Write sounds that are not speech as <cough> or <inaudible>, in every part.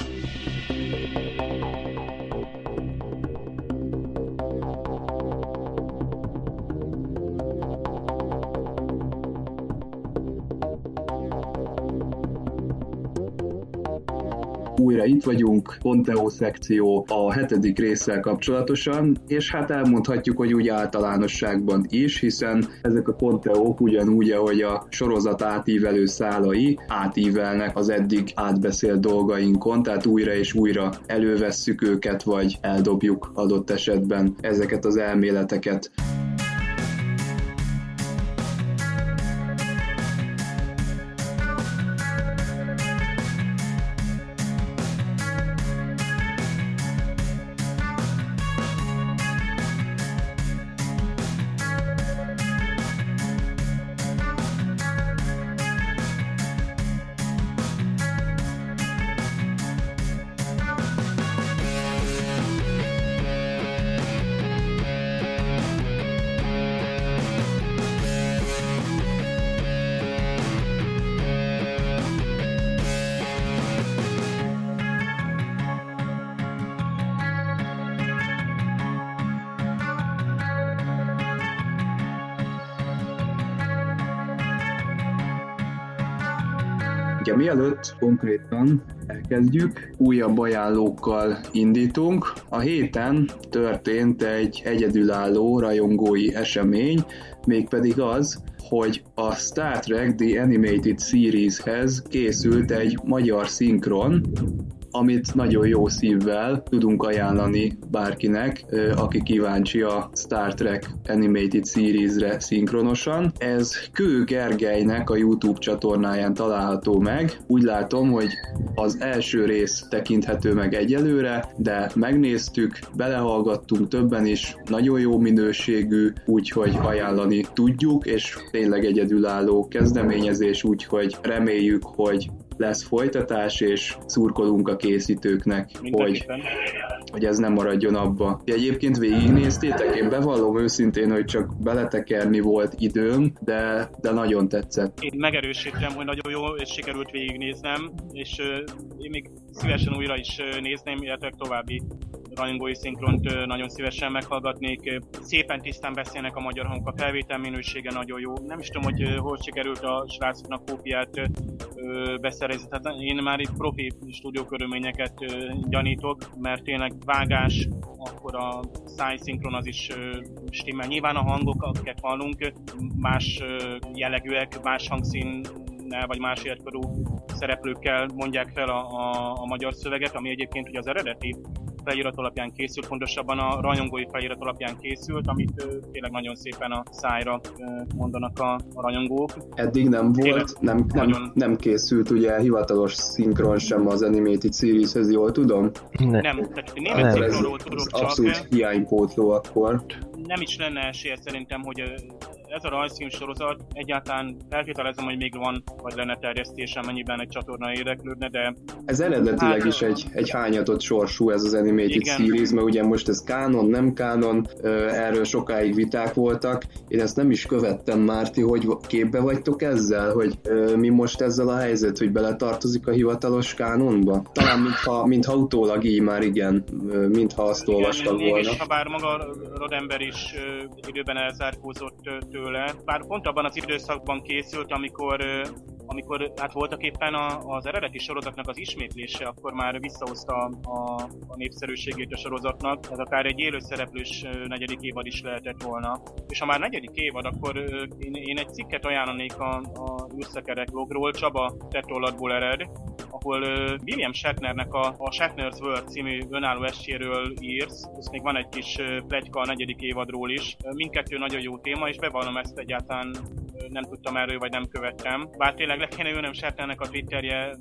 Thank you. Újra itt vagyunk, Ponteo szekció a hetedik résszel kapcsolatosan, és hát elmondhatjuk, hogy úgy általánosságban is, hiszen ezek a Ponteók ugyanúgy, ahogy a sorozat átívelő szálai átívelnek az eddig átbeszélt dolgainkon, tehát újra és újra elővesszük őket, vagy eldobjuk adott esetben ezeket az elméleteket. Ugye mielőtt konkrétan elkezdjük, újabb ajánlókkal indítunk. A héten történt egy egyedülálló rajongói esemény, mégpedig az, hogy a Star Trek The Animated Series-hez készült egy magyar szinkron, amit nagyon jó szívvel tudunk ajánlani bárkinek, aki kíváncsi a Star Trek Animated Series-re szinkronosan. Ez Kő Gergelynek a YouTube csatornáján található meg. Úgy látom, hogy az első rész tekinthető meg egyelőre, de megnéztük, belehallgattunk többen is, nagyon jó minőségű, úgyhogy ajánlani tudjuk, és tényleg egyedülálló kezdeményezés, úgyhogy reméljük, hogy lesz folytatás, és szurkolunk a készítőknek, hogy, hogy ez nem maradjon abba. Egyébként végignéztétek? Én bevallom őszintén, hogy csak beletekerni volt időm, de, de nagyon tetszett. Én megerősítem, hogy nagyon jó, és sikerült végignéznem, és uh, én még szívesen újra is nézném, illetve további rajongói szinkront nagyon szívesen meghallgatnék. Szépen tisztán beszélnek a magyar hangok, a felvétel minősége nagyon jó. Nem is tudom, hogy hol sikerült a srácoknak kópiát beszerezni. Tehát én már itt profi stúdiókörülményeket gyanítok, mert tényleg vágás, akkor a szájszinkron az is stimmel. Nyilván a hangok, akiket hallunk, más jellegűek, más hangszín vagy más érkorú szereplőkkel mondják fel a, a, a magyar szöveget, ami egyébként ugye az eredeti felirat alapján készült, pontosabban a rajongói felirat alapján készült, amit tényleg nagyon szépen a szájra mondanak a, a rajongók. Eddig nem volt, nem, nem, nagyon... nem készült ugye hivatalos szinkron sem az Animated Series-hez, jól tudom? Ne. Nem, tehát német szinkronról tudok csak. Abszolút hiánypótló akkor. Nem is lenne esélye szerintem, hogy ez a rajzfilm sorozat egyáltalán feltételezem, hogy még van, vagy lenne terjesztése, mennyiben egy csatorna érdeklődne, de... Ez eredetileg hát, is egy, egy hányatott sorsú ez az animated igen. series, mert ugye most ez kánon, nem kánon, erről sokáig viták voltak. Én ezt nem is követtem, Márti, hogy képbe vagytok ezzel, hogy mi most ezzel a helyzet, hogy beletartozik a hivatalos kánonba? Talán mintha, mintha utólag így már igen, mintha azt olvastak volna. ha bár maga Rodember is időben elzárkózott tőle, bár pont abban az időszakban készült, amikor amikor hát voltak éppen a, az eredeti sorozatnak az ismétlése, akkor már visszahozta a, a népszerűségét a sorozatnak, ez akár egy élőszereplős negyedik évad is lehetett volna. És ha már negyedik évad, akkor én, én egy cikket ajánlanék a, a űrszekerek blogról, Csaba tetollatból ered, ahol William Shatnernek a, a Shatner's World című önálló eséről írsz, és még van egy kis plegyka a negyedik évadról is. Mindkettő nagyon jó téma, és bevallom ezt egyáltalán nem tudtam erről, vagy nem követtem. Bár tényleg le kéne ülnöm Shatnernek a Twitterje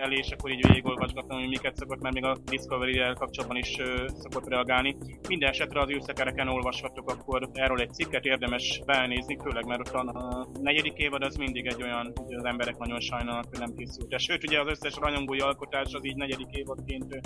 elé, és akkor így végigolvasgatom, hogy miket szokott, mert még a Discovery-rel kapcsolatban is szokott reagálni. Minden esetre az űrszekereken olvashatok akkor erről egy cikket, érdemes belenézni, főleg mert ott a negyedik évad az mindig egy olyan, hogy az emberek nagyon sajnálnak, hogy nem készült. Sőt, ugye az összes rajongói alkotás az így negyedik évadként.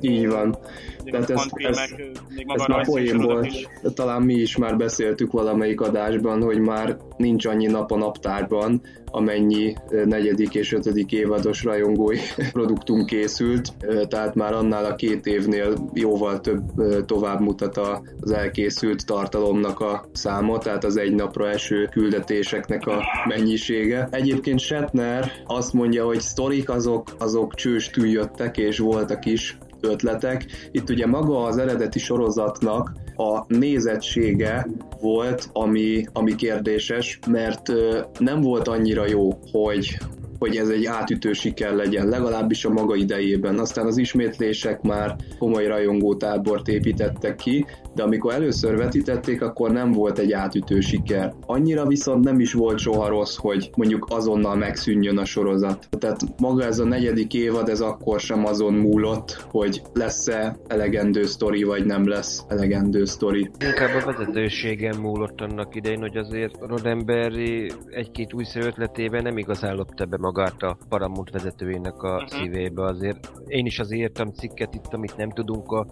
Így van. Tehát ez, ez, még maga ez már poénból, talán mi is már beszéltük valamelyik adásban, hogy már nincs annyi annyi nap a naptárban, amennyi negyedik és ötödik évados rajongói <laughs> produktunk készült, tehát már annál a két évnél jóval több tovább mutat az elkészült tartalomnak a száma, tehát az egy napra eső küldetéseknek a mennyisége. Egyébként Shatner azt mondja, hogy sztorik azok, azok csőstül jöttek, és voltak is ötletek. Itt ugye maga az eredeti sorozatnak a nézettsége volt, ami, ami kérdéses, mert nem volt annyira jó, hogy hogy ez egy átütő siker legyen, legalábbis a maga idejében. Aztán az ismétlések már komoly rajongótábort építettek ki, de amikor először vetítették, akkor nem volt egy átütő siker. Annyira viszont nem is volt soha rossz, hogy mondjuk azonnal megszűnjön a sorozat. Tehát maga ez a negyedik évad, ez akkor sem azon múlott, hogy lesz-e elegendő sztori, vagy nem lesz elegendő sztori. Inkább a vezetőségen múlott annak idején, hogy azért Roddenberry egy-két új ötletében nem igazán lopta be magát a Paramount vezetőjének a uh-huh. szívébe. Azért én is azért írtam cikket itt, amit nem tudunk a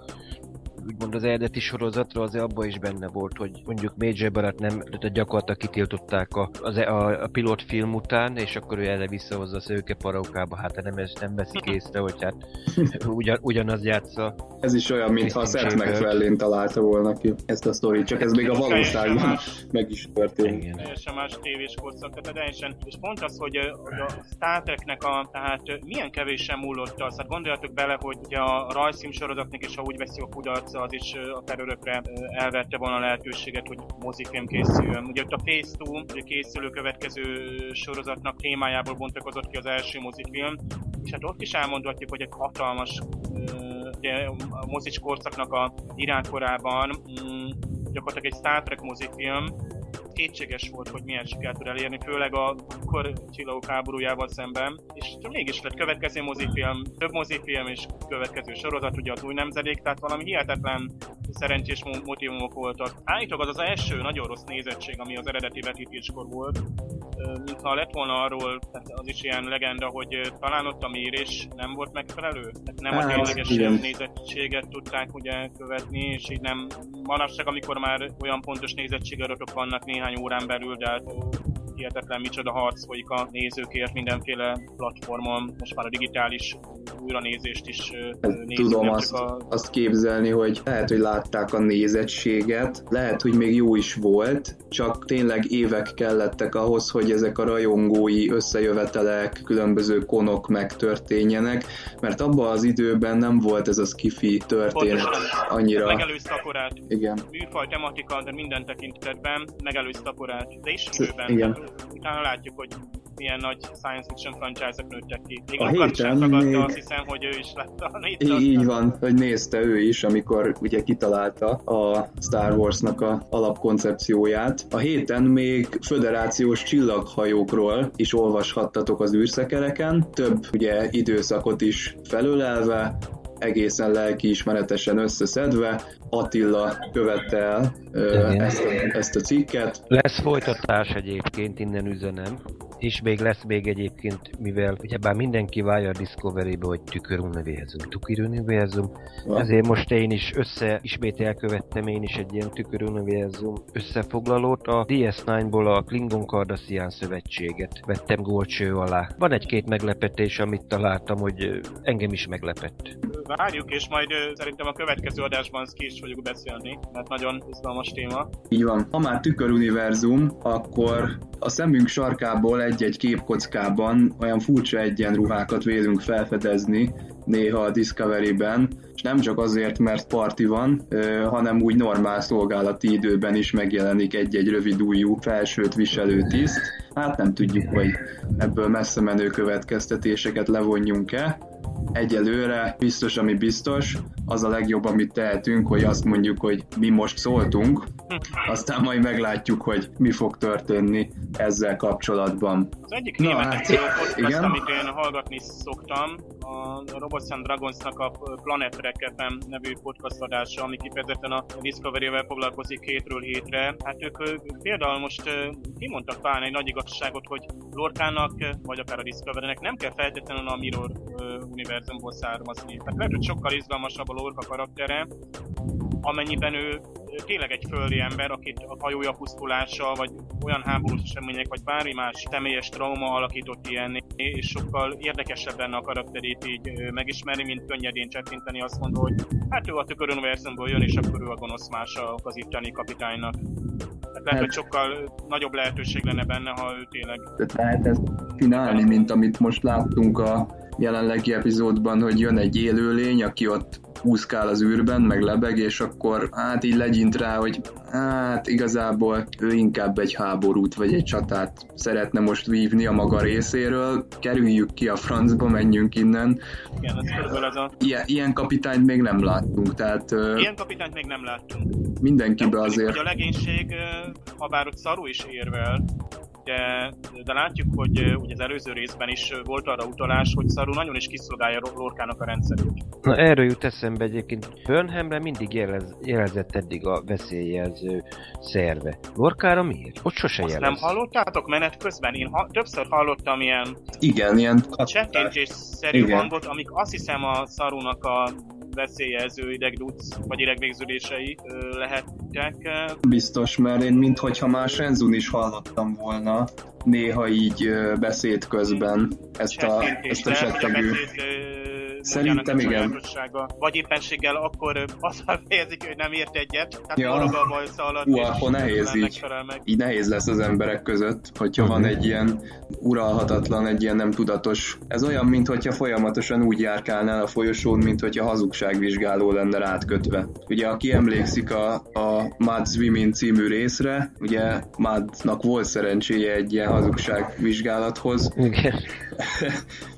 úgymond az eredeti sorozatra, azért abban is benne volt, hogy mondjuk Major Barát nem, tehát gyakorlatilag kitiltották a, az, e- a, a pilot film után, és akkor ő erre visszahozza a szőke parókába, hát nem, nem veszik <laughs> észre, hogy hát ugyan, ugyanaz játsza. Ez is olyan, mintha a Seth MacFarlane találta volna ki ezt a sztorit, csak ez még a valóságban meg is történt. Teljesen más tévés korszak, tehát teljesen. És pont az, hogy a Star Treknek a, tehát milyen kevésen múlott az, hát gondoljatok bele, hogy ugye a rajzfilm sorozatnak is, ha úgy veszi a kudarc, az is akár örökre elvette volna a lehetőséget, hogy mozifilm készüljön. Ugye ott a Phase 2, készülő következő sorozatnak témájából bontakozott ki az első mozifilm, és hát ott is elmondhatjuk, hogy egy hatalmas ugye, a mozics korszaknak a iránykorában mm, gyakorlatilag egy Star Trek mozifilm, kétséges volt, hogy milyen sikert tud elérni, főleg a kor csillagok háborújával szemben. És mégis lett következő mozifilm, több mozifilm és következő sorozat, ugye az új nemzedék, tehát valami hihetetlen szerencsés motivumok voltak. Állítólag az az első nagyon rossz nézettség, ami az eredeti vetítéskor volt, mintha lett volna arról, tehát az is ilyen legenda, hogy talán ott a mérés nem volt megfelelő, tehát nem hát, a tényleges nézettséget tudták ugye követni, és így nem manapság, amikor már olyan pontos nézettségadatok vannak néhány órán belül, de hát hihetetlen micsoda harc folyik a nézőkért mindenféle platformon, most már a digitális újranézést is nézik. Tudom azt, a... azt képzelni, hogy lehet, hogy látták a nézettséget, lehet, hogy még jó is volt, csak tényleg évek kellettek ahhoz, hogy ezek a rajongói összejövetelek, különböző konok megtörténjenek, mert abban az időben nem volt ez a skifi történet Pontosan. annyira. Megelőzte a korát. Igen. Műfaj, tematika, de minden tekintetben megelőzte a korát. De is időben. Igen utána látjuk, hogy milyen nagy science fiction franchise-ok nőttek ki. Még a héten tagadta, még... azt hiszem, hogy ő is lett a nézte. Így van, hogy nézte ő is, amikor ugye kitalálta a Star Wars-nak a alapkoncepcióját. A héten még föderációs csillaghajókról is olvashattatok az űrszekereken, több ugye időszakot is felölelve, egészen lelkiismeretesen összeszedve. Attila követte el ezt, a, ezt a cikket. Lesz folytatás egyébként, innen üzenem és még lesz még egyébként, mivel ugyebár mindenki várja a Discovery-be, hogy tüköruniverzum, tüköruniverzum, ja. ezért most én is össze, ismét elkövettem én is egy ilyen tüköruniverzum összefoglalót. A DS9-ból a Klingon Cardassian szövetséget vettem gólcső alá. Van egy-két meglepetés, amit találtam, hogy engem is meglepett. Várjuk, és majd szerintem a következő adásban ki is fogjuk beszélni, mert nagyon izgalmas téma. Így van. Ha már tüköruniverzum, akkor a szemünk sarkából egy-egy képkockában olyan furcsa egyenruhákat vélünk felfedezni, néha a Discovery-ben, és nem csak azért, mert parti van, hanem úgy normál szolgálati időben is megjelenik egy-egy rövid ujjú felsőt viselő tiszt. Hát nem tudjuk, hogy ebből messze menő következtetéseket levonjunk-e. Egyelőre biztos, ami biztos, az a legjobb, amit tehetünk, hogy azt mondjuk, hogy mi most szóltunk, aztán majd meglátjuk, hogy mi fog történni ezzel kapcsolatban. Az egyik Na, német hát, podcast, igen? amit én hallgatni szoktam, a Robots and Dragonsnak a Planet Trek nevű podcast adása, ami kifejezetten a Discovery-vel foglalkozik hétről hétre. Hát ők például most kimondtak talán egy nagy igazságot, hogy Lorkának, vagy akár a Discovery-nek nem kell feltétlenül a Mirror univerzumból származni. Tehát lehet, hogy sokkal izgalmasabb a Lorca karaktere, amennyiben ő tényleg egy földi ember, akit a hajója pusztulása, vagy olyan háborús események, vagy bármi más személyes trauma alakított ilyen, és sokkal érdekesebb lenne a karakterét így megismerni, mint könnyedén csettinteni azt mondva, hogy hát ő a tüköruniverzumból jön, és akkor ő a gonosz mása az itteni kapitánynak. Tehát lehet, hogy sokkal nagyobb lehetőség lenne benne, ha ő tényleg... Tehát lehet ezt csinálni, mint amit most láttunk a jelenlegi epizódban, hogy jön egy élőlény, aki ott úszkál az űrben, meg lebeg, és akkor hát így legyint rá, hogy hát igazából ő inkább egy háborút vagy egy csatát szeretne most vívni a maga részéről, kerüljük ki a francba, menjünk innen. Igen, ez az a... Ilyen, ilyen kapitányt még nem láttunk, tehát... Ilyen kapitányt még nem láttunk. Mindenkibe azért... Hogy a legénység, ha bár ott szaru is érvel, de, de látjuk, hogy ugye az előző részben is volt arra utalás, hogy Saru nagyon is kiszolgálja Lorkának a rendszerét. Na erről jut eszembe egyébként. Burnhamre mindig jelez, jelezett eddig a veszélyjelző szerve. Lorkára miért? Ott sose Azt jelez. nem hallottátok menet közben? Én ha- többször hallottam ilyen... Igen, ilyen... Csettintés-szerű hangot, amik azt hiszem a Sarunak a veszélyező idegduc vagy idegvégződései lehettek. Biztos, mert én minthogyha már Shenzun is hallottam volna, néha így beszéd közben ezt a, ezt a csettegő... Szerintem igen. Vagy éppenséggel akkor azzal fejezik, hogy nem ért egyet. Tehát ja. a bajsza alatt. Hú, akkor nehéz így. Meg. Így nehéz lesz az emberek között, hogyha uh-huh. van egy ilyen uralhatatlan, egy ilyen nem tudatos. Ez olyan, mintha folyamatosan úgy járkálnál a folyosón, mint hogyha hazugságvizsgáló lenne rátkötve. Ugye, aki emlékszik a, a Mad Swimming című részre, ugye Madnak volt szerencséje egy ilyen hazugságvizsgálathoz. Igen.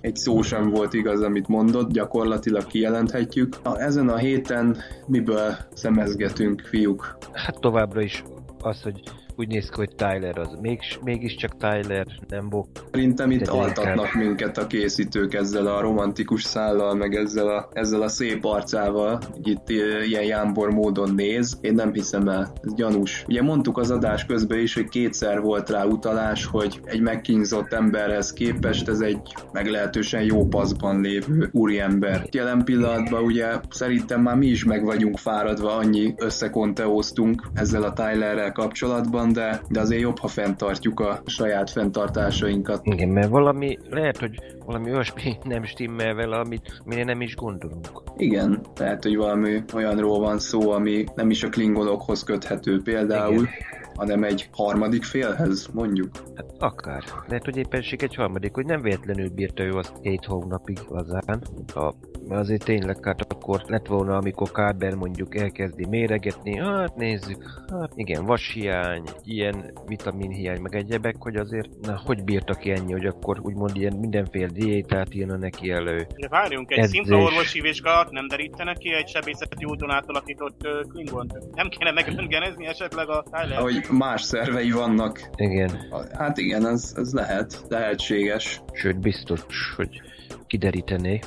Egy szó sem volt igaz, amit mondott, gyakorlatilag kijelenthetjük. Na, ezen a héten miből szemezgetünk, fiúk? Hát továbbra is az, hogy úgy néz ki, hogy Tyler az még, mégiscsak Tyler, nem Bok. Szerintem itt altatnak minket a készítők ezzel a romantikus szállal, meg ezzel a, ezzel a szép arcával, hogy itt ilyen jámbor módon néz. Én nem hiszem el, ez gyanús. Ugye mondtuk az adás közben is, hogy kétszer volt rá utalás, hogy egy megkínzott emberhez képest ez egy meglehetősen jó paszban lévő úriember. Jelen pillanatban ugye szerintem már mi is meg vagyunk fáradva, annyi összekonteóztunk ezzel a Tylerrel kapcsolatban, van, de, de azért jobb, ha fenntartjuk a saját fenntartásainkat. Igen, mert valami, lehet, hogy valami olyasmi <laughs> nem stimmel vele, amit mi nem is gondolunk. Igen, lehet, hogy valami olyanról van szó, ami nem is a klingonokhoz köthető például. Igen hanem egy harmadik félhez, mondjuk. Hát akár. Lehet, hogy éppenség egy harmadik, hogy nem véletlenül bírta ő azt két hónapig lazán. A, mert azért tényleg, hát akkor lett volna, amikor Kárber mondjuk elkezdi méregetni, hát nézzük, hát igen, vashiány, ilyen vitaminhiány, meg egyebek, hogy azért, na, hogy bírta ki ennyi, hogy akkor úgymond ilyen mindenféle diétát írna neki elő. De várjunk, egy szimpla orvosi vizsgálat nem derítenek ki egy sebészeti úton átalakított uh, Klingont? Nem kéne megröntgenezni esetleg a Tyler? Ahogy más szervei vannak. Igen. Hát igen, ez, ez lehet, lehetséges. Sőt, biztos, hogy kiderítené.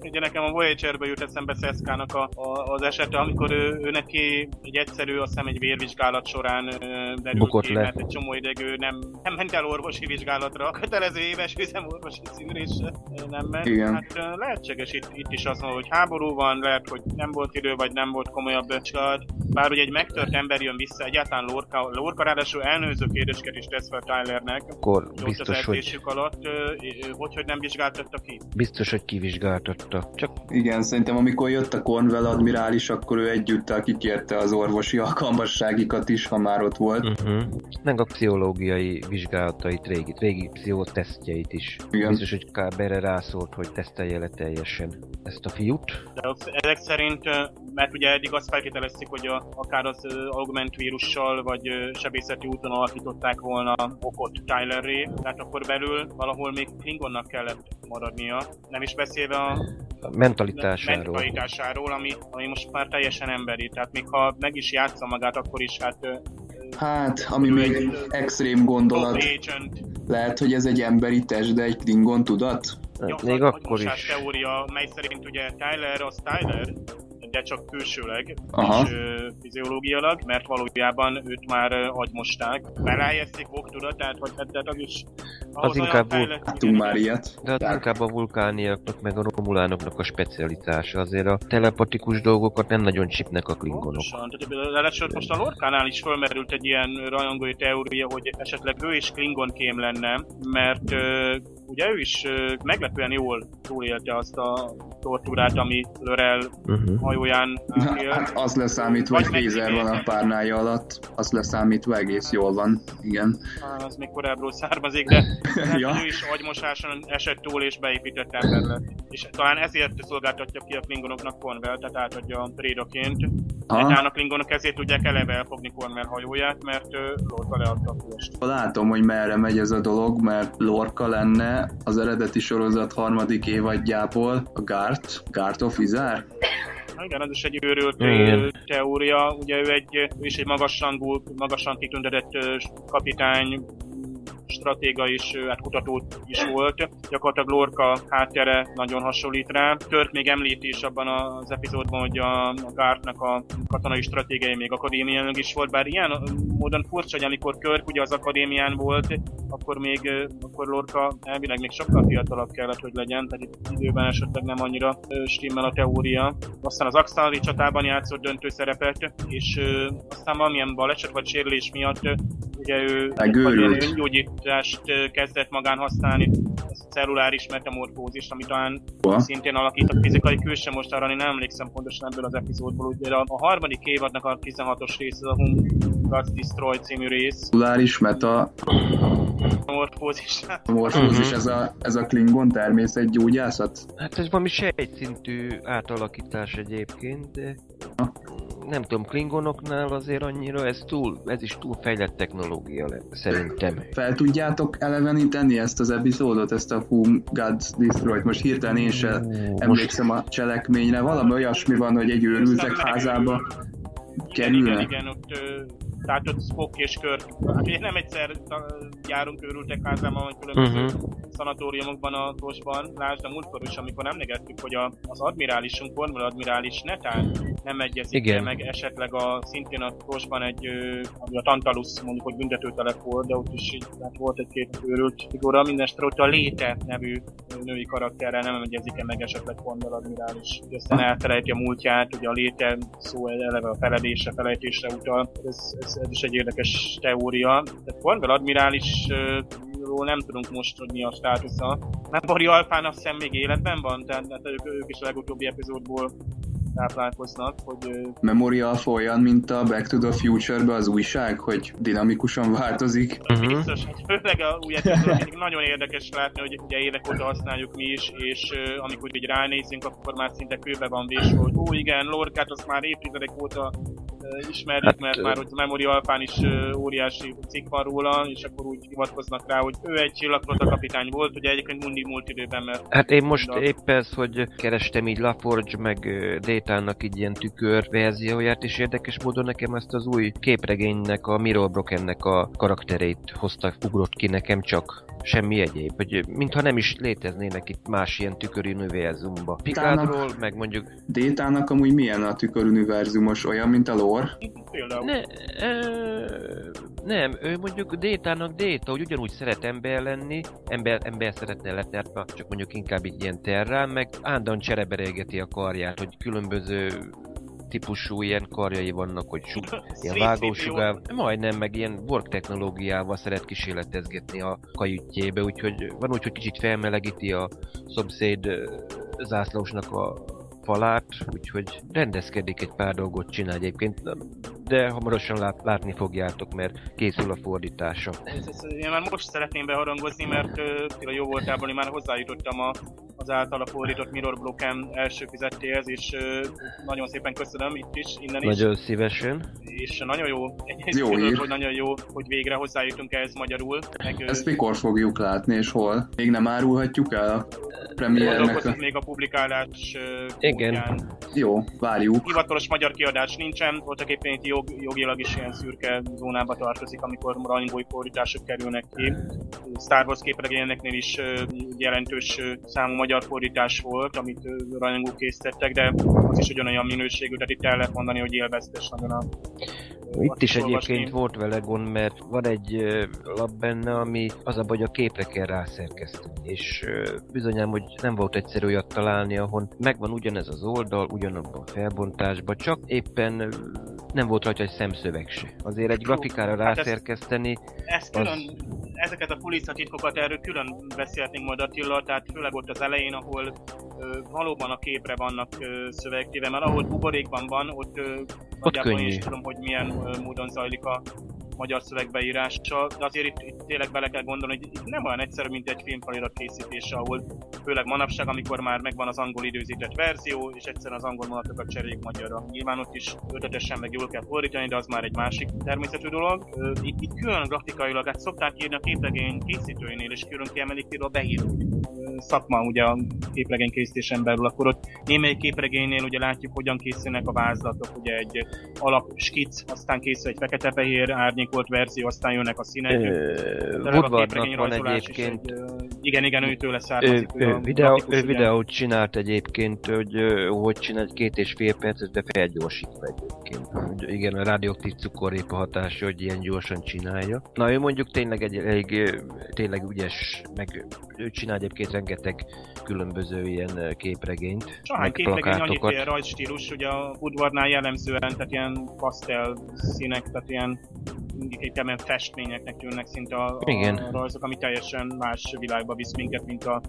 Ugye nekem a Voyager-be jut eszembe Szeszkának a, a, az esete, amikor ő, ő neki egy egyszerű, azt hiszem egy vérvizsgálat során derült Bukott ki, le. mert egy csomó ideg ő nem, nem ment el orvosi vizsgálatra, a kötelező éves üzem orvosi szűrésre nem ment. Igen. Hát lehetséges itt, itt is az, hogy háború van, lehet, hogy nem volt idő, vagy nem volt komolyabb vizsgálat. Bár hogy egy megtört ember jön vissza, egyáltalán Lorca, Lorca ráadásul elnőző kérdésket is tesz fel Tylernek. Akkor biztos, hogy... alatt, hogy, hogy nem vizsgáltatta ki. Biztos, hogy kivizsgáltatta. Csak... Igen, szerintem amikor jött a Cornwell admirális, akkor ő együttel kikérte az orvosi alkalmasságikat is, ha már ott volt. Uh-huh. Meg a pszichológiai vizsgálatait, régi, régi pszichotesztjeit is. Igen. Biztos, hogy Káberre rászólt, hogy tesztelje le teljesen ezt a fiút. De ezek szerint, mert ugye eddig azt feltételezték, hogy a, akár az augment vírussal, vagy sebészeti úton alakították volna okot Tylerré, tehát akkor belül valahol még Klingonnak kellett maradnia. Nem is beszélve a mentalitásáról. mentalitásáról, ami, ami most már teljesen emberi. Tehát még ha meg is játsza magát, akkor is hát... Hát, ami még egy extrém gondolat. Lehet, hogy ez egy emberi test, de egy Klingon tudat? Hát, még akkor is. teória, mely szerint ugye Tyler az Tyler, de csak külsőleg, Aha. és ö, fiziológiailag, mert valójában őt már ö, agymosták. Belájezték oktudatát, vagy hát, tehát az is olyan inkább Láttunk már ilyet. De hát Tehát- inkább a vulkániaknak meg a romulánoknak a specialitása. Azért a telepatikus dolgokat nem nagyon csipnek a klingonok. Pontosan, tehát először most a Lorkánál is fölmerült egy ilyen rajongói teória, hogy esetleg ő is Klingon kém lenne, mert ö, ugye ő is meglepően jól túlélte azt a tortúrát, ami Lörel Uh-huh. hajóján átélt. Hát az leszámítva, hogy Fézer van a párnája alatt, az leszámítva egész jól van, igen. Az még korábbról származik, de <laughs> Ja. ja. ő is agymosáson esett túl és beépített ember lett. És talán ezért szolgáltatja ki a klingonoknak Cornwell, tehát átadja prédaként. Aha. Talán a klingonok ezért tudják eleve elfogni Cornwell hajóját, mert Lorca leadta a fülest. Látom, hogy merre megy ez a dolog, mert Lorca lenne az eredeti sorozat harmadik évadjából a Gart, Gart of Izar. Na Igen, ez is egy őrült Igen. teória. Ugye ő, egy, ő is egy magasrangú, magasan kitüntetett kapitány, stratéga is, hát kutató is volt. Gyakorlatilag Lorca háttere nagyon hasonlít rá. Kirk még említi is abban az epizódban, hogy a, Gartnak a katonai stratégiai még akadémián is volt, bár ilyen módon furcsa, hogy amikor Kirk ugye az akadémián volt, akkor még akkor Lorca elvileg még sokkal fiatalabb kellett, hogy legyen, tehát itt időben esetleg nem annyira stimmel a teória. Aztán az Axtali csatában játszott döntő szerepet, és aztán valamilyen baleset vagy sérülés miatt ugye ő öngyógyítást kezdett magán használni, ezt a celluláris metamorfózist, ami talán Hol? szintén alakít a fizikai külse, most arra én nem emlékszem pontosan ebből az epizódból, ugye a, a harmadik évadnak a 16-os része, a Hum Gods Destroy című rész, Celluláris meta metamorfózis. <laughs> morfózis, Mhm. ez a, ez a Klingon természetgyógyászat? Hát ez valami sejtszintű átalakítás egyébként, de nem tudom, klingonoknál azért annyira ez túl, ez is túl fejlett technológia lett, szerintem. Fel tudjátok eleveníteni ezt az epizódot, ezt a Whom Gods Destroyed? Most hirtelen én se emlékszem a cselekményre. Valami olyasmi van, hogy egy őrültek házába Igen, igen, kerülnek. igen, ott ö, tehát ott Spock és hát ugye nem egyszer járunk őrültek házában, vagy különböző Mhm. szanatóriumokban a Tosban, lásd a múltkor is, amikor emlegettük, hogy a, az admirálisunk, Cornwall admirális netán nem egyezik Igen. Meg esetleg a, szintén a Tosban egy, ami a Tantalus mondjuk, hogy büntetőtelep volt, de ott is így, hát volt egy-két őrült figura, mindenesetre ott a Léte nevű női karakterrel nem egyezik meg esetleg Cornwall admirális. Aztán elfelejti a múltját, ugye a Léte szó eleve a feledésre, felejtésre utal. Ez, ez, ez is egy érdekes teória. Tehát Cornwall admirális nem tudunk most, hogy mi a státusza. Memory Alpán azt hiszem még életben van, tehát tehát ők, ők is a legutóbbi epizódból táplálkoznak, hogy ö, Memorial olyan, mint a Back to the Future-be az újság, hogy dinamikusan változik. Uh-huh. biztos, hogy főleg a új nagyon érdekes látni, hogy ugye évek óta használjuk mi is, és ö, amikor így ránézünk, akkor már szinte kőbe van vésve, hogy ó igen, Lorkát azt már évtizedek óta ismerjük, Hát, mert már hogy a Memory Alpán is óriási cikk van róla, és akkor úgy hivatkoznak rá, hogy ő egy csillagflotta kapitány volt, ugye egyébként mindig múlt időben, mert Hát én most Na. épp ez, hogy kerestem így LaForge meg Détának így ilyen tükör verzióját, és érdekes módon nekem ezt az új képregénynek, a Mirror Brokennek a karakterét hozta, ugrott ki nekem csak semmi egyéb, hogy mintha nem is léteznének itt más ilyen tükör univerzumba. Picardról, meg mondjuk Détának amúgy milyen a tüköruniverzumos, olyan, mint a például. Ne, ö, nem, ő mondjuk Détának Déta, hogy ugyanúgy szeret ember lenni, ember, ember szeretne letártva, csak mondjuk inkább így ilyen terrán, meg állandóan csereberélgeti a karját, hogy különböző típusú ilyen karjai vannak, hogy sug, <laughs> ilyen vágósugár, majdnem meg ilyen work technológiával szeret kísérletezgetni a kajütjébe, úgyhogy van úgy, hogy kicsit felmelegíti a szomszéd zászlósnak a falát, úgyhogy rendezkedik egy pár dolgot csinál egyébként, de hamarosan lát, látni fogjátok, mert készül a fordítása. Én már most szeretném beharangozni, mert Tila jó voltából én már hozzájutottam a, az általa fordított Mirror Blocken első fizettéhez, és nagyon szépen köszönöm itt is, innen is. Nagyon szívesen. És nagyon jó, egyrészt Jó tudod, hogy nagyon jó, hogy végre hozzájutunk ehhez magyarul. Meg, Ezt mikor fogjuk látni, és hol? Még nem árulhatjuk el a premiernek a... még a publikálás Igen. módján. Jó, várjuk. Hivatalos magyar kiadás nincsen, voltak éppen itt jog, jogilag is ilyen szürke zónába tartozik, amikor rajongói fordítások kerülnek ki. Star Wars képregényeknél is jelentős számú magyar magyar fordítás volt, amit rajongók készítettek, de az is ugyanolyan minőségű, tehát itt el lehet mondani, hogy élveztes nagyon a itt is egyébként volt vele gond, mert van egy lap benne, ami az a hogy a képre kell rászerkeszteni, és bizonyám, hogy nem volt egyszerű olyat találni, ahol megvan ugyanez az oldal, ugyanabban a felbontásban, csak éppen nem volt rajta egy szemszöveg se. Azért egy grafikára hát rászerkeszteni... Ezt, külön, az... Ezeket a kulisszatitkokat erről külön beszélhetnénk majd Attila, tehát főleg ott az elején, ahol ö, valóban a képre vannak szövegtéve, mert ahol buborékban van, ott, ö, ott könnyű. is tudom, hogy milyen ö, módon zajlik a magyar szövegbeírással, de azért itt, itt tényleg bele kell gondolni, hogy itt nem olyan egyszerű, mint egy filmfelirat készítése, ahol főleg manapság, amikor már megvan az angol időzített verzió, és egyszerűen az angol mondatokat cseréljük magyarra. Nyilván ott is ötötesen meg jól kell fordítani, de az már egy másik természetű dolog. Itt, itt külön grafikailag, hát szokták írni a képregény készítőinél, és külön kiemelik a beíró szakma ugye a képregény készítésen belül, akkor ott némelyik képregénynél ugye látjuk, hogyan készülnek a vázlatok, ugye egy alap skic, aztán készül egy fekete-fehér árnyékolt verzió, aztán jönnek a színek. Woodwardnak van egyébként. Egy, igen, igen, őtőle származik. Ő, ő, videó, ő videót csinált egyébként, hogy hogy csinál két és fél percet, de felgyorsítva egyébként. Igen, a rádióaktív cukorrépa hatása, hogy ilyen gyorsan csinálja. Na ő mondjuk tényleg egy elég, tényleg ügyes, meg ő csinál egyébként rengeteg különböző ilyen képregényt, Sahány meg képregény annyit ilyen rajzstílus, hogy a Woodwardnál jellemzően, tehát ilyen pasztel színek, tehát ilyen ilyen festményeknek tűnnek szinte a, Igen. a rajzok, ami teljesen más világba visz minket, mint, a,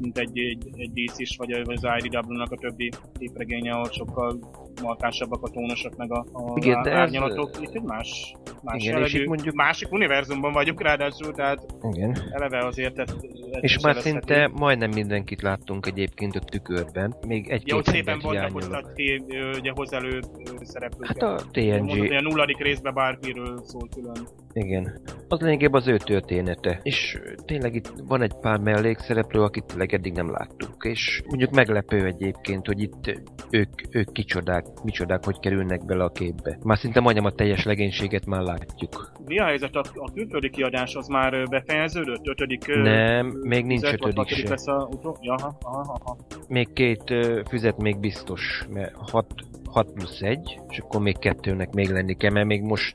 mint egy, egy, egy DC is, vagy az IDW-nak a többi képregénye, ahol sokkal markánsabbak a tónosok, meg a, a Igen, de árnyalatok. Ez... Itt egy más, más Igen, és itt mondjuk... másik univerzumban vagyunk ráadásul, tehát Igen. eleve azért ezt, ezt És már szinte majdnem mindenkit láttunk egyébként a tükörben. Még egy-két ja, szépen bontakoztat ki ugye hozzáelő szereplőket. Hát a TNG... Mondod, a nulladik részben bármiről szól külön. Igen. Az lényegében az ő története. És tényleg itt van egy pár mellékszereplő, akit tényleg eddig nem láttuk. És mondjuk meglepő egyébként, hogy itt ők, ők kicsodák, micsodák, hogy kerülnek bele a képbe. Már szinte majdnem a teljes legénységet már látjuk. Mi a helyzet? A, a külföldi kiadás az már befejeződött? Ötödik Nem, még nincs ötödik se. Lesz a utó... ja, aha, aha. Még két uh, füzet még biztos, mert hat 6 plusz 1, és akkor még kettőnek még lenni kell, mert még most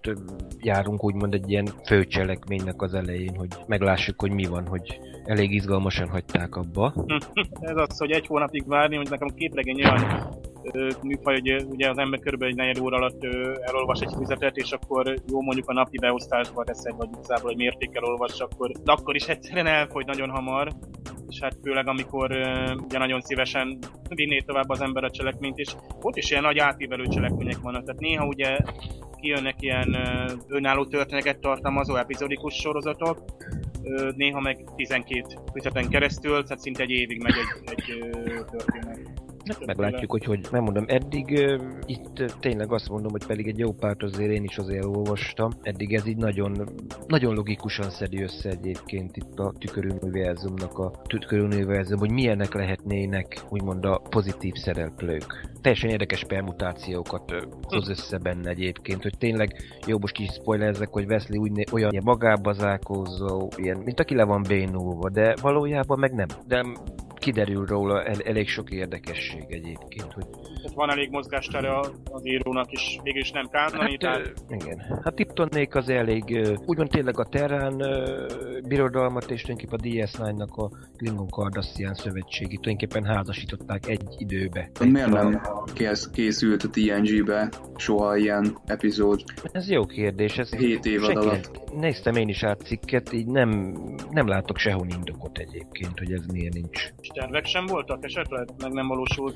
járunk úgymond egy ilyen főcselekménynek az elején, hogy meglássuk, hogy mi van, hogy elég izgalmasan hagyták abba. <laughs> Ez az, hogy egy hónapig várni, hogy nekem képregény olyan műfaj, hogy ugye az ember körülbelül egy negyed óra alatt elolvas egy füzetet, és akkor jó mondjuk a napi beosztásba teszed, vagy utcából, hogy mértékkel olvas, akkor, de akkor is egyszerűen elfogy nagyon hamar és hát főleg amikor ugye nagyon szívesen vinné tovább az ember a cselekményt, és ott is ilyen nagy átívelő cselekmények vannak. Tehát néha ugye kijönnek ilyen önálló történeteket tartalmazó epizodikus sorozatok, néha meg 12 füzeten keresztül, tehát szinte egy évig megy egy, egy történet. Meglátjuk, hogy hogy nem mondom, eddig uh, itt tényleg azt mondom, hogy pedig egy jó párt azért én is azért olvastam. Eddig ez így nagyon, nagyon logikusan szedi össze egyébként itt a tüköruniverzumnak a tüköruniverzum, hogy milyenek lehetnének úgymond a pozitív szereplők. Teljesen érdekes permutációkat uh, hoz össze benne egyébként, hogy tényleg jó, most kis spoilerzek, hogy Wesley úgy olyan ilyen magába zárkózó, ilyen, mint aki le van bénulva, de valójában meg nem. De kiderül róla el, elég sok érdekesség egyébként, hogy... Tehát van elég mozgástere az írónak is, mégis nem kánoni, hát, tehát... Igen. Hát Tiptonnék az elég, úgymond tényleg a Terrán birodalmat és tulajdonképpen a DS9-nak a Klingon Cardassian szövetségi tulajdonképpen házasították egy időbe. Egy Miért nem kész, készült a TNG-be soha ilyen epizód? Ez jó kérdés. Ez 7 évad alatt. Néztem én is át cikket, így nem, nem látok sehol indokot egyébként, hogy ez miért nincs tervek sem voltak esetleg? Meg nem valósult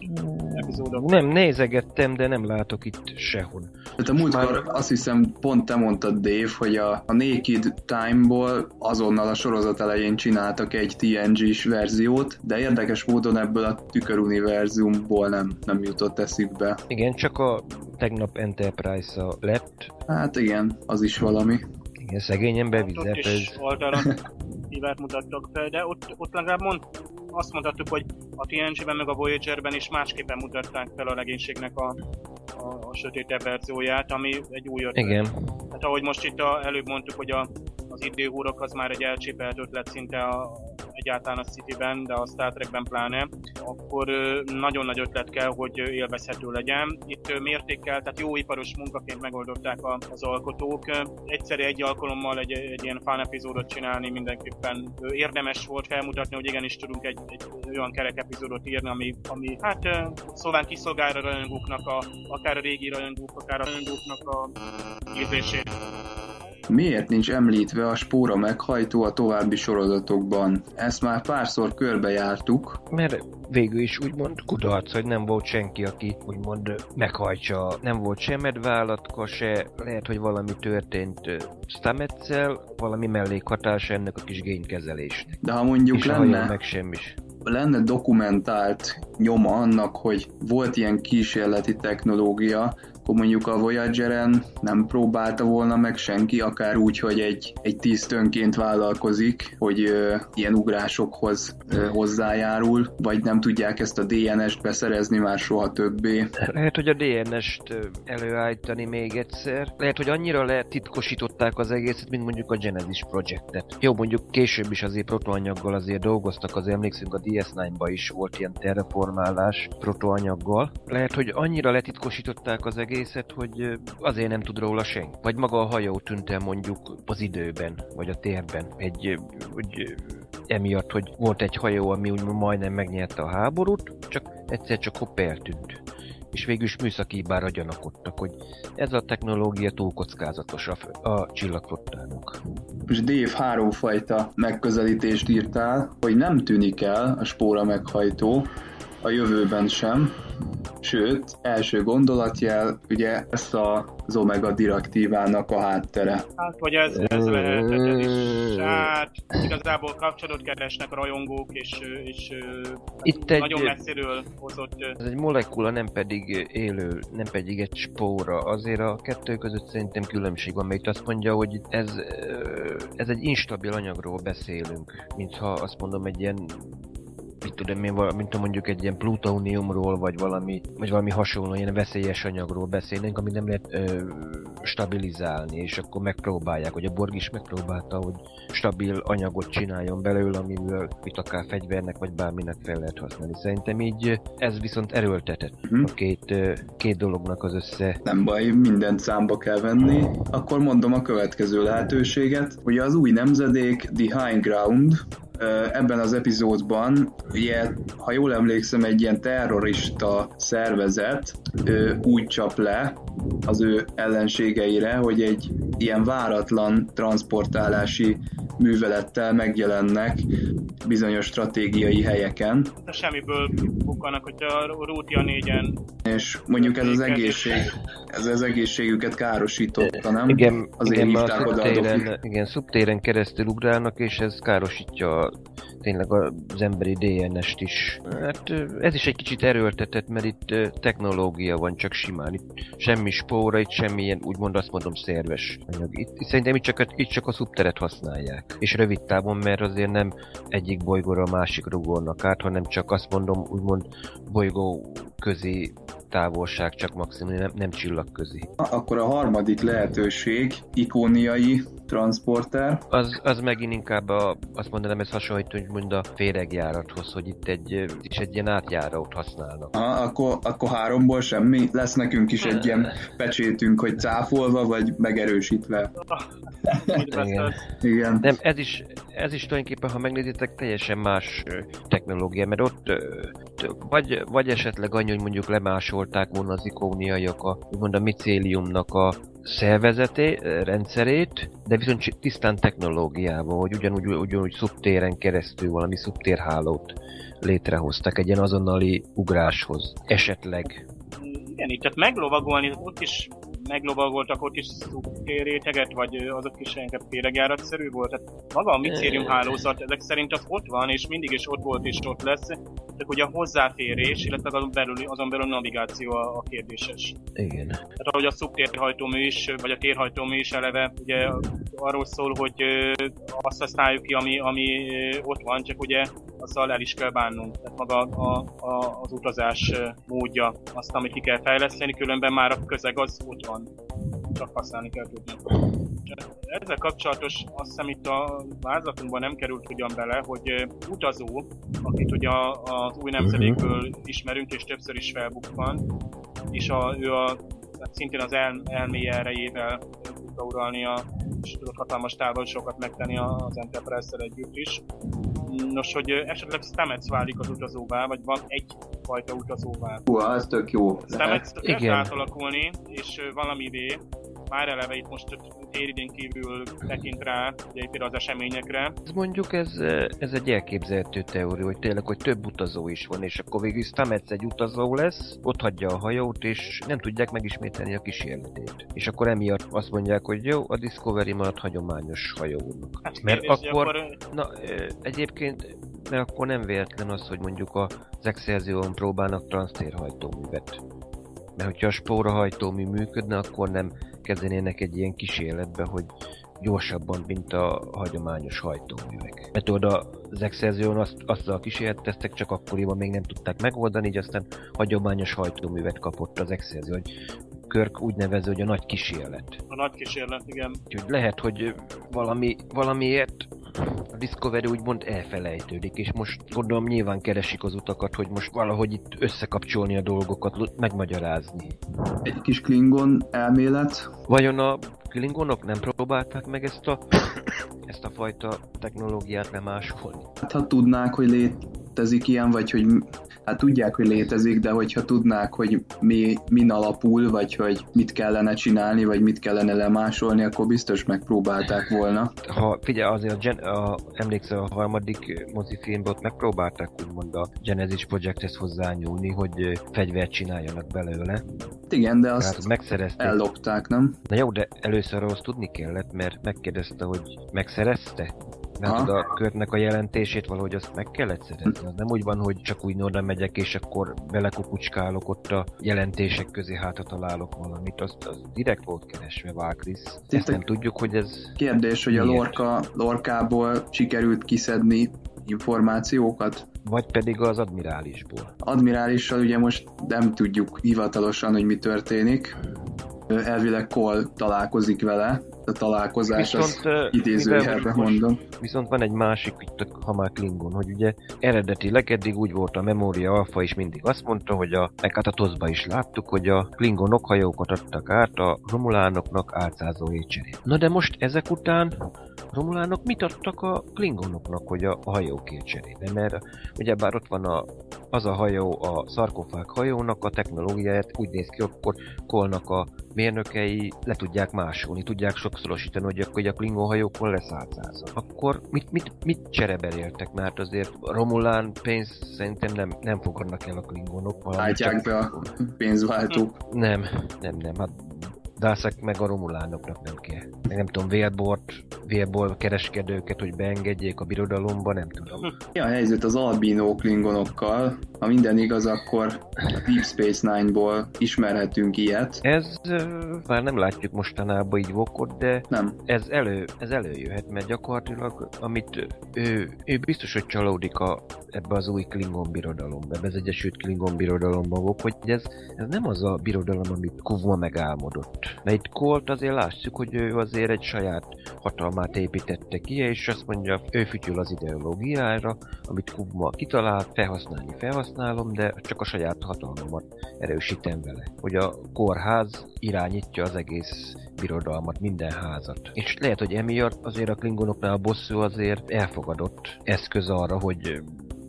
epizódok? Nem, nézegettem, de nem látok itt sehol. Hát a múltkor Már... azt hiszem pont te mondtad, Dave, hogy a, a Naked Time-ból azonnal a sorozat elején csináltak egy TNG-s verziót, de érdekes módon ebből a tüköruniverzumból nem, nem jutott eszükbe. Igen, csak a tegnap Enterprise-a lett. Hát igen, az is valami. Igen, szegény ember vizet. Is <laughs> hívát mutattak fel, de ott, ott legalább mond, azt mondhattuk, hogy a TNG-ben meg a Voyager-ben is másképpen mutatták fel a legénységnek a, a, a sötétebb verzióját, ami egy új ötlet. Igen. Hát ahogy most itt a, előbb mondtuk, hogy a, az időhúrok az már egy elcsépelt ötlet szinte a, egyáltalán a City-ben, de a Star Trekben pláne, akkor nagyon nagy ötlet kell, hogy élvezhető legyen. Itt mértékkel, tehát jó iparos munkaként megoldották az alkotók. Egyszerű egy alkalommal egy, egy ilyen fan epizódot csinálni mindenképpen érdemes volt felmutatni, hogy igenis tudunk egy, egy olyan kerek epizódot írni, ami, ami hát szóval kiszolgál a rajongóknak, a, akár a régi rajongók, akár a rajongóknak a érzését. Miért nincs említve a spóra meghajtó a további sorozatokban? Ezt már párszor körbejártuk. Mert végül is úgymond kudarc, hogy nem volt senki, aki úgymond meghajtsa. Nem volt se medvállatka, se lehet, hogy valami történt Stametszel, valami mellékhatás ennek a kis génkezelésnek. De ha mondjuk És lenne... meg semmis lenne dokumentált nyoma annak, hogy volt ilyen kísérleti technológia, akkor mondjuk a Voyager-en nem próbálta volna meg senki, akár úgy, hogy egy, egy tisztönként vállalkozik, hogy ö, ilyen ugrásokhoz ö, hozzájárul, vagy nem tudják ezt a DNS-t beszerezni már soha többé. Lehet, hogy a DNS-t előállítani még egyszer. Lehet, hogy annyira letitkosították az egészet, mint mondjuk a Genesis Projectet. Jó, mondjuk később is azért protoanyaggal azért dolgoztak, az emlékszünk a DS9-ba is volt ilyen terraformálás protoanyaggal. Lehet, hogy annyira letitkosították az egészet, egészet, hogy azért nem tud róla senki. Vagy maga a hajó tűnt el mondjuk az időben, vagy a térben. Egy, hogy emiatt, hogy volt egy hajó, ami úgy majdnem megnyerte a háborút, csak egyszer csak hopp eltűnt. És végül is műszaki hibára gyanakodtak, hogy ez a technológia túl kockázatos a, a csillagflottának. És Dave háromfajta megközelítést írtál, hogy nem tűnik el a spóra meghajtó, a jövőben sem, Sőt, első gondolatjel, ugye ezt az Omega direktívának a háttere. Hát, vagy ez, ez lehet, ez is, hát igazából kapcsolatot keresnek a rajongók, és, és Itt egy, nagyon messziről hozott... Ez egy molekula, nem pedig élő, nem pedig egy spóra. Azért a kettő között szerintem különbség van, mert azt mondja, hogy ez, ez egy instabil anyagról beszélünk, mintha azt mondom egy ilyen mit tudom én, mint mondjuk egy ilyen plutóniumról, vagy valami, vagy valami hasonló ilyen veszélyes anyagról beszélnénk, ami nem lehet ö, stabilizálni, és akkor megpróbálják, hogy a Borg is megpróbálta, hogy stabil anyagot csináljon belőle, amiből itt akár fegyvernek, vagy bárminek fel lehet használni. Szerintem így ez viszont erőltetett uh-huh. a két, két dolognak az össze. Nem baj, mindent számba kell venni. Akkor mondom a következő lehetőséget, hogy az új nemzedék The High Ground, ebben az epizódban, ugye, ha jól emlékszem, egy ilyen terrorista szervezet úgy csap le az ő ellenségeire, hogy egy ilyen váratlan transportálási művelettel megjelennek bizonyos stratégiai helyeken. Semmiből bukkanak, hogy a Rútia négyen. És mondjuk ez az egészség, ez az egészségüket károsította, nem? Igen, Azért igen, hívták oda szubtéren, igen, szubtéren keresztül ugrálnak, és ez károsítja tényleg az emberi DNS-t is. Hát ez is egy kicsit erőltetett, mert itt technológia van csak simán. Itt semmi spóra, itt semmilyen, úgymond azt mondom, szerves anyag. Itt, itt szerintem itt csak, itt csak a szubteret használják. És rövid távon, mert azért nem egyik bolygóra a másikra ugornak át, hanem csak azt mondom, úgymond bolygó közi távolság, csak maximum nem, nem csillagközi. Akkor a harmadik lehetőség ikóniai transporter. Az, az megint inkább a, azt mondanám, ez hasonlít, hogy mond a féregjárathoz, hogy itt egy, is egy ilyen átjárót használnak. Ha, akkor, akkor háromból semmi? Lesz nekünk is egy ilyen pecsétünk, hogy cáfolva, vagy megerősítve. Igen. Igen. Nem, ez is, ez is tulajdonképpen, ha megnézitek, teljesen más technológia, mert ott vagy, vagy esetleg annyi, hogy mondjuk lemásolták volna az ikóniaiak a, úgymond a micéliumnak a szervezeté, rendszerét, de viszont tisztán technológiával, hogy ugyanúgy, ugyanúgy szubtéren keresztül valami szubtérhálót létrehoztak egy ilyen azonnali ugráshoz. Esetleg. Igen, itt tehát meglovagolni, ott is meglovagoltak ott is réteget, vagy azok is inkább féregjáratszerű volt. Tehát maga a micérium hálózat, ezek szerint az ott van, és mindig is ott volt, és ott lesz. Csak ugye a hozzáférés, illetve azon belül, azon belül a navigáció a, a kérdéses. Igen. Tehát ahogy a szubtérhajtómű is, vagy a térhajtómű is eleve ugye arról szól, hogy azt használjuk ki, ami, ami ott van, csak ugye azzal el is kell bánnunk. Tehát maga a, a, az utazás módja, azt, amit ki kell fejleszteni, különben már a közeg az ott van. Csak használni kell tudni. ezzel kapcsolatos, azt hiszem itt a vázlatunkban nem került ugyan bele, hogy utazó, akit ugye az új nemzedékből uh-huh. ismerünk, és többször is felbukkan, és a, ő a, hát szintén az el, elméje erejével tudta uralni a, és tudott hatalmas távolságokat megtenni az Enterprise-szel együtt is. Nos, hogy esetleg Stamets válik az utazóvá, vagy van egy fajta utazóvá. Hú, ez tök jó. Stamets kezd átalakulni, és valamivé már eleve itt most téridén kívül tekint rá ugye az eseményekre. Mondjuk ez, ez egy elképzelhető teória, hogy tényleg, hogy több utazó is van, és akkor végül Stamets egy utazó lesz, ott hagyja a hajót, és nem tudják megismételni a kísérletét. És akkor emiatt azt mondják, hogy jó, a Discovery maradt hagyományos hajónak. Hát, Mert kérdés, akkor, akkor... Na, egyébként de akkor nem véletlen az, hogy mondjuk az Excelsior-on próbálnak transztérhajtóművet. Mert hogyha a spórahajtómű működne, akkor nem kezdenének egy ilyen kísérletbe, hogy gyorsabban, mint a hagyományos hajtóművek. Mert oda az Excelsior azt, azzal kísérleteztek, csak akkoriban még nem tudták megoldani, így aztán hagyományos hajtóművet kapott az Excelsior, hogy Körk úgy nevezi, hogy a nagy kísérlet. A nagy kísérlet, igen. Úgyhogy lehet, hogy valami, valamiért a Discovery úgymond elfelejtődik, és most gondolom nyilván keresik az utakat, hogy most valahogy itt összekapcsolni a dolgokat, megmagyarázni. Egy kis Klingon elmélet. Vajon a Klingonok nem próbálták meg ezt a, <coughs> ezt a fajta technológiát lemásolni? Hát ha tudnák, hogy létezik ilyen, vagy hogy hát tudják, hogy létezik, de hogyha tudnák, hogy mi, min alapul, vagy hogy mit kellene csinálni, vagy mit kellene lemásolni, akkor biztos megpróbálták volna. Ha figyelj, azért a, Gen- a emlékszel a harmadik mozifilmben ott megpróbálták úgymond a Genesis Projecthez hozzányúlni, hogy fegyvert csináljanak belőle. Igen, de azt megszerezték. ellopták, nem? Na jó, de először ahhoz tudni kellett, mert megkérdezte, hogy megszerezte? Mert a körnek a jelentését valahogy azt meg kellett szerezni. Az nem úgy van, hogy csak úgy oda megyek, és akkor belekukucskálok ott a jelentések közé, hát találok valamit. Azt, az direkt volt keresve Válkris. Ezt nem tudjuk, hogy ez... Kérdés, hogy miért? a Lorca, Lorkából sikerült kiszedni információkat? Vagy pedig az admirálisból. Admirálissal ugye most nem tudjuk hivatalosan, hogy mi történik. Elvileg Cole találkozik vele, a találkozás, viszont, idézőjelben mondom. Viszont van egy másik, ha már Klingon, hogy ugye eredetileg eddig úgy volt a Memoria Alpha is mindig azt mondta, hogy a, meg hát a Tozba is láttuk, hogy a Klingonok hajókat adtak át a Romulánoknak álcázó étcserét. Na de most ezek után Romulánok mit adtak a Klingonoknak, hogy a, hajókért cserébe? Mert ugyebár ott van a, az a hajó, a szarkofág hajónak a technológiáját úgy néz ki, akkor Kolnak a mérnökei le tudják másolni, tudják sokszorosítani, hogy akkor a Klingon hajókon lesz átszázal. Akkor mit, mit, mit csereberéltek? Mert azért Romulán pénz szerintem nem, nem fogadnak el a Klingonok. Állítják be a pénzváltók. Nem, nem, nem. Hát Dászak meg a romulánoknak nem kell. Meg nem tudom, vélbort, vélból kereskedőket, hogy beengedjék a birodalomba, nem tudom. Mi a helyzet az albino klingonokkal? Ha minden igaz, akkor a Deep Space Nine-ból ismerhetünk ilyet. Ez már nem látjuk mostanában így vokot, de nem. Ez, elő, ez előjöhet, mert gyakorlatilag, amit ő, ő biztos, hogy csalódik a, ebbe az új Klingon birodalomba, ebbe az Egyesült Klingon birodalomba vok, hogy ez, ez nem az a birodalom, amit Kuvma megálmodott. Mert itt Colt azért látszik, hogy ő azért egy saját hatalmát építette ki, és azt mondja, ő fütyül az ideológiára, amit Kubma kitalált, felhasználni felhasználom, de csak a saját hatalmamat erősítem vele. Hogy a kórház irányítja az egész birodalmat, minden házat. És lehet, hogy emiatt azért a klingonoknál a bosszú azért elfogadott eszköz arra, hogy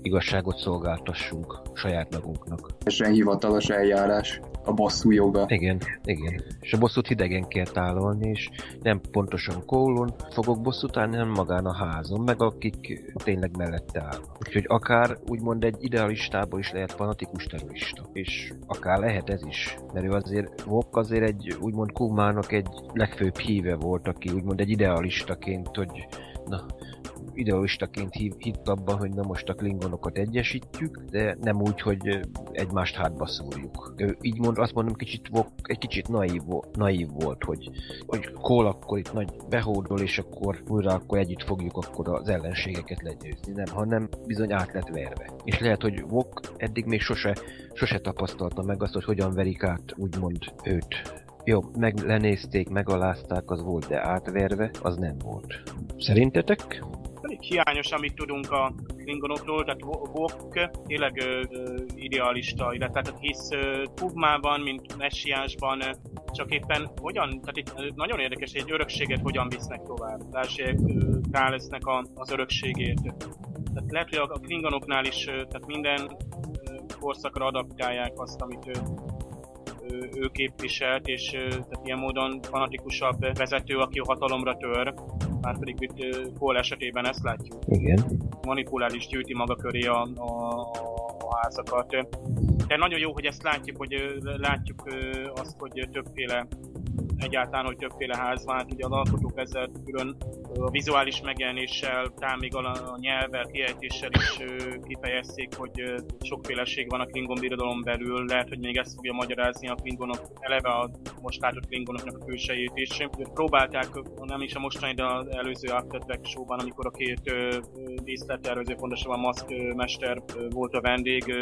igazságot szolgáltassunk saját magunknak. És hivatalos eljárás a bosszú joga. Igen, igen. És a bosszút hidegen kell tálalni, és nem pontosan kólon fogok bosszút állni, hanem magán a házon, meg akik tényleg mellette áll. Úgyhogy akár úgymond egy idealistából is lehet fanatikus terrorista. És akár lehet ez is. Mert ő azért, Vok azért egy úgymond Kumának egy legfőbb híve volt, aki úgymond egy idealistaként, hogy na, idealistaként hitt abban, hogy na most a klingonokat egyesítjük, de nem úgy, hogy egymást hátba szúrjuk. Így mond, azt mondom, kicsit, egy kicsit naív, naív volt, hogy, hogy Kól akkor itt nagy behódol, és akkor újra akkor együtt fogjuk akkor az ellenségeket legyőzni. Nem, hanem bizony át lett verve. És lehet, hogy Vok eddig még sose, sose tapasztalta meg azt, hogy hogyan verik át úgymond őt Jó, meg lenézték, megalázták, az volt, de átverve, az nem volt. Szerintetek? Elég hiányos, amit tudunk a klingonokról, tehát Vok tényleg ö, ö, idealista, illetve tehát hisz Tugmában, mint messiásban, csak éppen hogyan, tehát itt nagyon érdekes, hogy egy örökséget hogyan visznek tovább. Lássék Kálesznek a, az örökségét. Tehát lehet, hogy a klingonoknál is, tehát minden korszakra adaptálják azt, amit ő ő képviselt, és tehát ilyen módon fanatikusabb vezető, aki a hatalomra tör, már pedig itt Paul esetében ezt látjuk. Igen. Manipulális gyűjti maga köré a, a, a házakat. De nagyon jó, hogy ezt látjuk, hogy látjuk azt, hogy többféle egyáltalán, hogy többféle ház van, hát ugye az alkotók ezzel külön a vizuális megjelenéssel, még a nyelvvel, kiejtéssel is kifejezték, hogy sokféleség van a Klingon birodalom belül, lehet, hogy még ezt fogja magyarázni a Klingonok, eleve a most látott Klingonoknak a külsejét is. Próbálták, nem is a mostani, de az előző After Track showban, amikor a két díszlettervező, pontosabban Mask mester volt a vendég,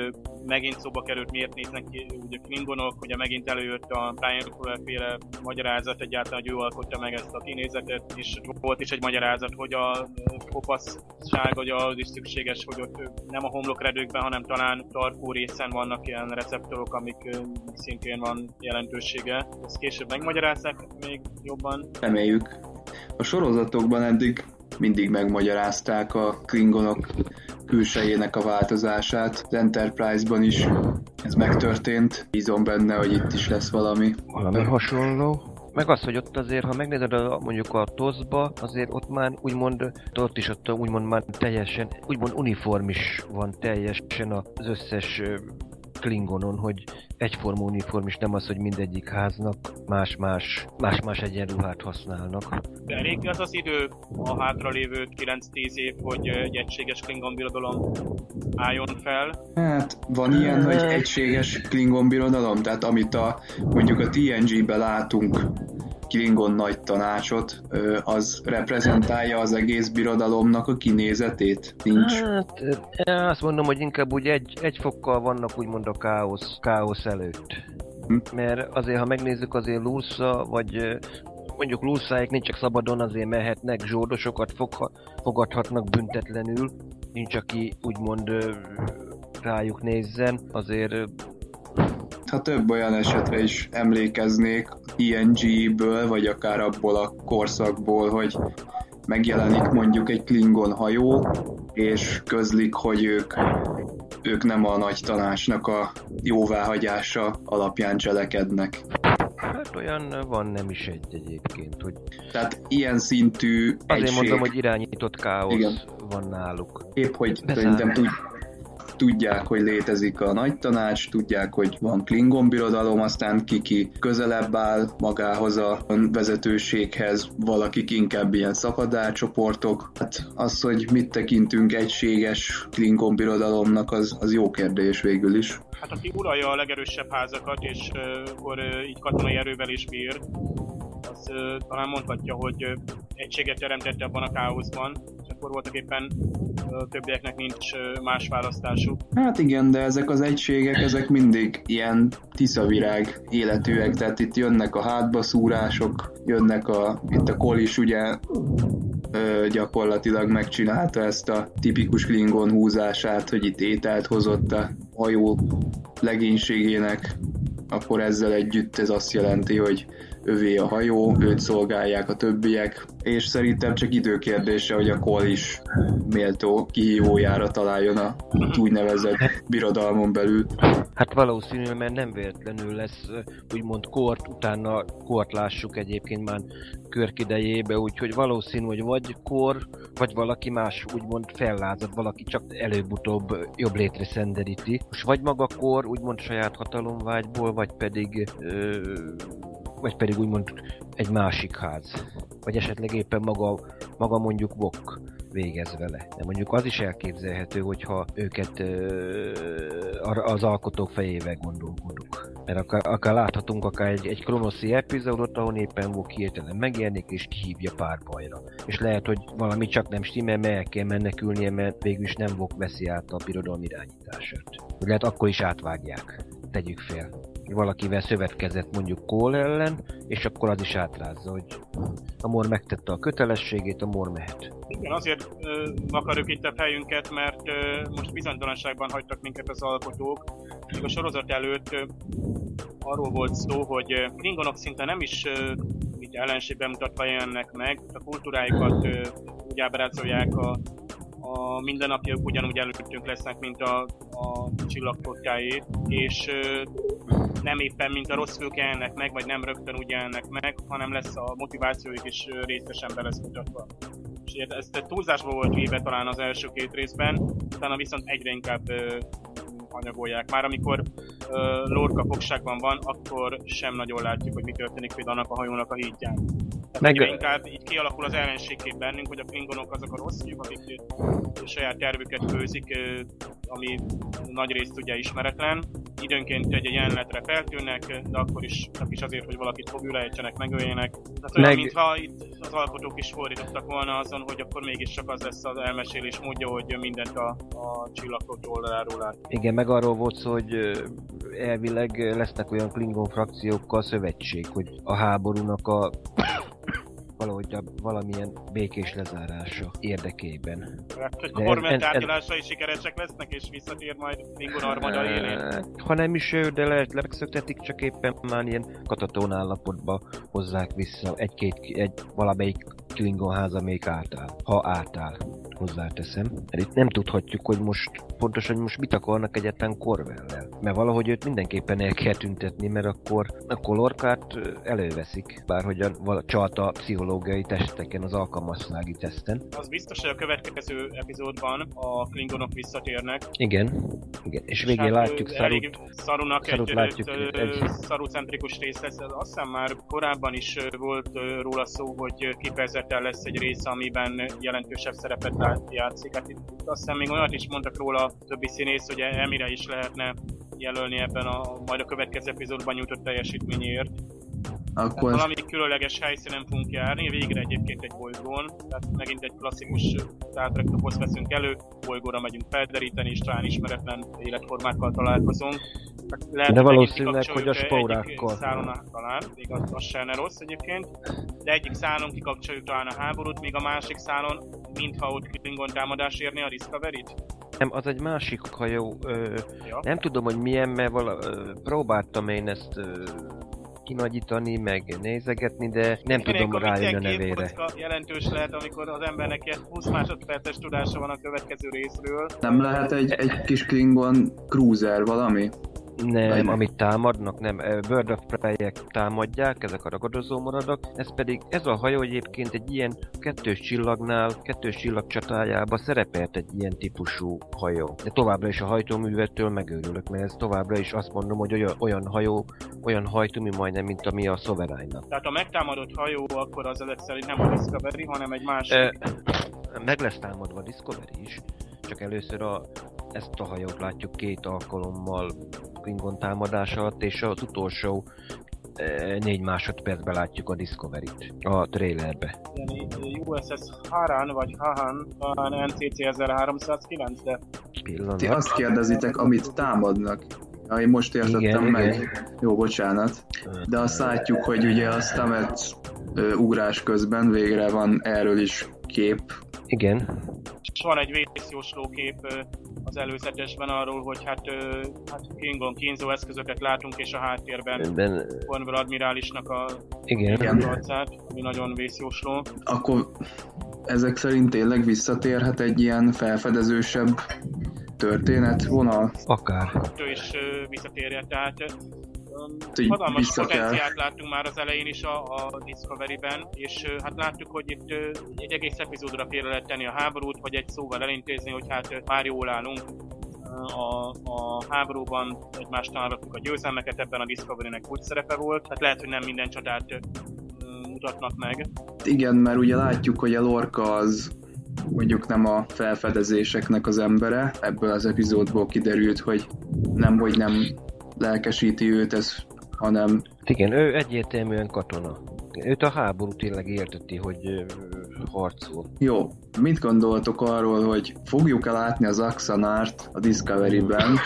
megint szóba került, miért néznek ki ugye Klingonok, ugye megint előjött a Brian Fuller féle magyarázat egyáltalán, hogy ő alkotja meg ezt a kinézetet, és volt is egy magyarázat, hogy a kopaszság, hogy az is szükséges, hogy ott nem a homlokredőkben, hanem talán tarkó részen vannak ilyen receptorok, amik szintén van jelentősége. Ezt később megmagyarázzák még jobban? Reméljük. A sorozatokban eddig mindig megmagyarázták a klingonok külsejének a változását. Az Enterprise-ban is ez megtörtént. Bízom benne, hogy itt is lesz valami. Valami hasonló. Meg az, hogy ott azért, ha megnézed a, mondjuk a TOSZ-ba, azért ott már úgymond, ott is ott úgymond már teljesen, úgymond uniform is van teljesen az összes Klingonon, hogy egyforma uniform, és nem az, hogy mindegyik háznak más-más, más-más egyenruhát használnak. De elég az az idő, a hátralévő 9-10 év, hogy egy egységes Klingon birodalom álljon fel? Hát, van ilyen, hogy egységes Klingon birodalom? Tehát amit a, mondjuk a TNG-be látunk, Klingon nagy tanácsot, az reprezentálja az egész birodalomnak a kinézetét? Nincs? Hát, azt mondom, hogy inkább úgy egy, egy fokkal vannak úgymond a káosz, káosz előtt. Hm? Mert azért, ha megnézzük azért Lursa, vagy mondjuk Lurszáik nincs csak szabadon, azért mehetnek, zsórdosokat fogha, fogadhatnak büntetlenül, nincs aki úgymond rájuk nézzen, azért ha több olyan esetre is emlékeznék ING-ből, vagy akár abból a korszakból, hogy megjelenik mondjuk egy Klingon hajó, és közlik, hogy ők, ők nem a nagy tanácsnak a jóváhagyása alapján cselekednek. Hát olyan van nem is egy egyébként, hogy... Tehát ilyen szintű Azért egység... mondom, hogy irányított káosz Igen. van náluk. Épp, hogy szerintem tud, tudják, hogy létezik a nagy tanács, tudják, hogy van Klingon birodalom, aztán kiki közelebb áll magához a vezetőséghez, valakik inkább ilyen szabadárcsoportok. Hát az, hogy mit tekintünk egységes Klingon birodalomnak, az, az jó kérdés végül is. Hát aki uralja a legerősebb házakat, és akkor uh, így katonai erővel is bír, az uh, talán mondhatja, hogy uh, egységet teremtette abban a káoszban, és akkor voltak éppen uh, többieknek nincs uh, más választásuk. Hát igen, de ezek az egységek, ezek mindig ilyen tiszavirág életűek, tehát itt jönnek a hátbaszúrások, jönnek a, itt a kol is ugye ö, gyakorlatilag megcsinálta ezt a tipikus Klingon húzását, hogy itt ételt hozott a hajó legénységének, akkor ezzel együtt ez azt jelenti, hogy övé a hajó, őt szolgálják a többiek, és szerintem csak időkérdése, hogy a Kol is méltó kihívójára találjon a úgynevezett birodalmon belül. Hát valószínű, mert nem véletlenül lesz úgymond kort, utána kort lássuk egyébként már körk idejébe, úgyhogy valószínű, hogy vagy kor, vagy valaki más úgymond fellázad, valaki csak előbb-utóbb jobb létre szenderíti. Most vagy maga kor, úgymond saját hatalomvágyból, vagy pedig ö, vagy pedig úgymond egy másik ház. Vagy esetleg éppen maga, maga mondjuk Vok végez vele. De mondjuk az is elképzelhető, hogyha őket ö, az alkotók fejével gondolkodunk. Mert akár, akár láthatunk akár egy, egy kronoszi epizódot, ahol éppen Vok hirtelen megjelenik és kihívja pár bajra. És lehet, hogy valami csak nem stimmel, mert el kell menekülnie, mert végül is nem Vok veszi át a birodalom irányítását. Lehet akkor is átvágják. Tegyük fél. Valakivel szövetkezett mondjuk Cole ellen, és akkor az is átrázza, hogy a mor megtette a kötelességét, a mor mehet. Igen, azért ö, akarjuk itt a fejünket, mert ö, most bizonytalanságban hagytak minket az alkotók. A sorozat előtt ö, arról volt szó, hogy ö, szinte nem is ö, így ellenségben mutatva jelennek meg, a kultúráikat ö, úgy ábrázolják a, a mindennapjaik ugyanúgy előttünk lesznek, mint a, a csillagfotkáé, és nem éppen mint a rossz fők jelennek meg, vagy nem rögtön úgy jelennek meg, hanem lesz a motivációjuk is részesen be lesz mutatva. És ugye ez ez túlzásba volt véve talán az első két részben, utána viszont egyre inkább ö, anyagolják. Már amikor ö, Lorca fogságban van, akkor sem nagyon látjuk, hogy mi történik például annak a hajónak a hídján. Tehát Meg- inkább így kialakul az ellenségkép bennünk, hogy a klingonok azok a rossz fiúk, akik saját tervüket főzik, ami nagy részt ugye ismeretlen. Időnként egy jelenetre feltűnnek, de akkor is, csak is azért, hogy valakit fogülejtsenek, megöljenek. Tehát olyan, Meg- mintha itt az alkotók is fordítottak volna azon, hogy akkor mégiscsak az lesz az elmesélés módja, hogy mindent a, a csillagfotó oldaláról lát. Igen, meg arról volt szó, hogy elvileg lesznek olyan Klingon frakciókkal szövetség, hogy a háborúnak a valahogy valamilyen békés lezárása érdekében. Hát, hogy De ez- kormány tárgyalásai sikeresek lesznek, és visszatér majd Klingon armada élén. Ha nem is ő, de lehet megszöktetik, csak éppen már ilyen katatón állapotba hozzák vissza egy-két, egy, valamelyik Klingon háza még átáll. Ha átáll, hozzáteszem. Mert itt nem tudhatjuk, hogy most pontosan hogy most mit akarnak egyáltalán Corvellel. Mert valahogy őt mindenképpen el kell tüntetni, mert akkor a kolorkát előveszik. Bárhogy a, vala, csalt a pszichológiai testeken, az alkalmassági teszten. Az biztos, hogy a következő epizódban a Klingonok visszatérnek. Igen, igen. És végén Hát, látjuk Szarut. elég Szarúnak Szarut egy, látjuk egy, egy- szarucentrikus rész lesz. Azt hiszem már korábban is volt róla szó, hogy ö, kifejezetten lesz egy rész, amiben jelentősebb szerepet játszik. Hát itt azt hiszem még olyat is mondtak róla a többi színész, hogy Emire is lehetne jelölni ebben a majd a következő epizódban nyújtott teljesítményért. Tehát Akkor valami különleges helyszínen fogunk járni, végre egyébként egy bolygón, tehát megint egy klasszikus Star Trek veszünk elő, bolygóra megyünk felderíteni, és talán ismeretlen életformákkal találkozunk. Tehát Lehet, De valószínűleg, hogy a spórákkal. szálon, a- talán, még az, az se ne rossz egyébként, de egyik szálon kikapcsoljuk talán a háborút, míg a másik szálon, mintha ott Klingon támadás érni a Discovery-t. Nem, az egy másik hajó. Ö, Ja. nem tudom, hogy milyen, mert vala, ö, próbáltam én ezt ö, kinagyítani, meg nézegetni, de nem tudom Ilyenkor rájönni a nevére. jelentős lehet, amikor az embernek ilyen 20 másodperces tudása van a következő részről. nem lehet egy, egy kis Klingon cruiser valami? Nem, Vagy- amit támadnak, nem. Bird of prey támadják, ezek a ragadozó maradak. Ez pedig, ez a hajó egyébként egy ilyen kettős csillagnál, kettős csillag csatájában szerepelt egy ilyen típusú hajó. De továbbra is a hajtóművettől megőrülök, mert ez továbbra is azt mondom, hogy olyan, olyan hajó, olyan hajtómű majdnem, mint ami a sovereign Tehát a megtámadott hajó akkor az ezek szerint nem a Discovery, hanem egy másik. Ö, meg lesz támadva a Discovery is, csak először a, ezt a hajót látjuk két alkalommal Klingon támadás alatt, és az utolsó ö, négy másodpercben látjuk a Discovery-t a trailerbe. Ilyen USS Haran vagy Hahan, talán NCC 1309, de Pillanat. Ti azt kérdezitek, amit támadnak. Ja, én most értettem Igen, meg. igen. Jó, bocsánat. De azt látjuk, hogy ugye a Stamets ugrás közben végre van erről is kép. Igen, és van egy vészjósló kép az előzetesben arról, hogy hát, ö, hát Klingon kínzó eszközöket látunk, és a háttérben ben, Cornwall admirálisnak a igen. Igen. arcát, ami nagyon vészjósló. Akkor ezek szerint tényleg visszatérhet egy ilyen felfedezősebb történetvonal? Akár. Ő is visszatérje, tehát így hatalmas potenciált láttunk már az elején is a, a Discovery-ben, és hát láttuk, hogy itt egy egész epizódra félre lehet tenni a háborút, vagy egy szóval elintézni, hogy hát már jól állunk. A, a háborúban egymást arattuk a győzelmeket, ebben a Discovery-nek úgy szerepe volt, tehát lehet, hogy nem minden csatát mutatnak meg. Igen, mert ugye látjuk, hogy a Lorca az mondjuk nem a felfedezéseknek az embere. Ebből az epizódból kiderült, hogy nem, hogy nem lelkesíti őt ez, hanem Igen, ő egyértelműen katona. Őt a háború tényleg érteti, hogy harcol. Jó, mit gondoltok arról, hogy fogjuk-e látni az Axanárt a Discovery-ben?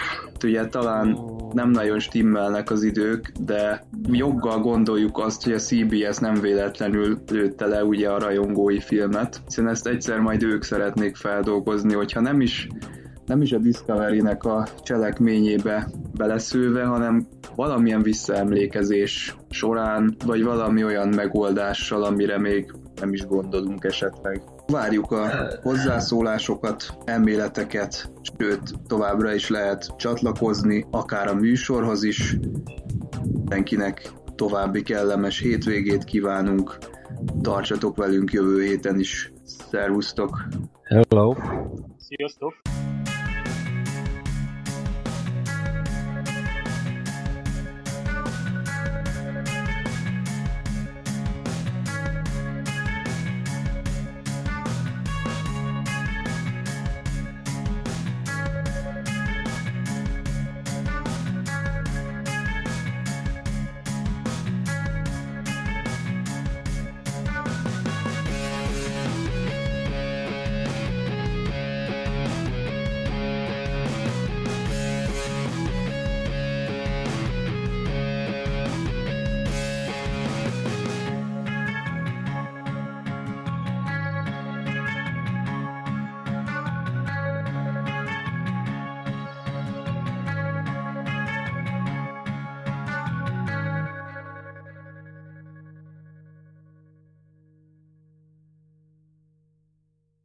Ugye talán nem nagyon stimmelnek az idők, de joggal gondoljuk azt, hogy a CBS nem véletlenül lőtte le ugye a rajongói filmet, hiszen ezt egyszer majd ők szeretnék feldolgozni, hogyha nem is nem is a Discovery-nek a cselekményébe beleszülve, hanem valamilyen visszaemlékezés során, vagy valami olyan megoldással, amire még nem is gondolunk esetleg. Várjuk a hozzászólásokat, elméleteket, sőt, továbbra is lehet csatlakozni, akár a műsorhoz is. Mindenkinek további kellemes hétvégét kívánunk. Tartsatok velünk jövő héten is. Szervusztok! Hello! Sziasztok!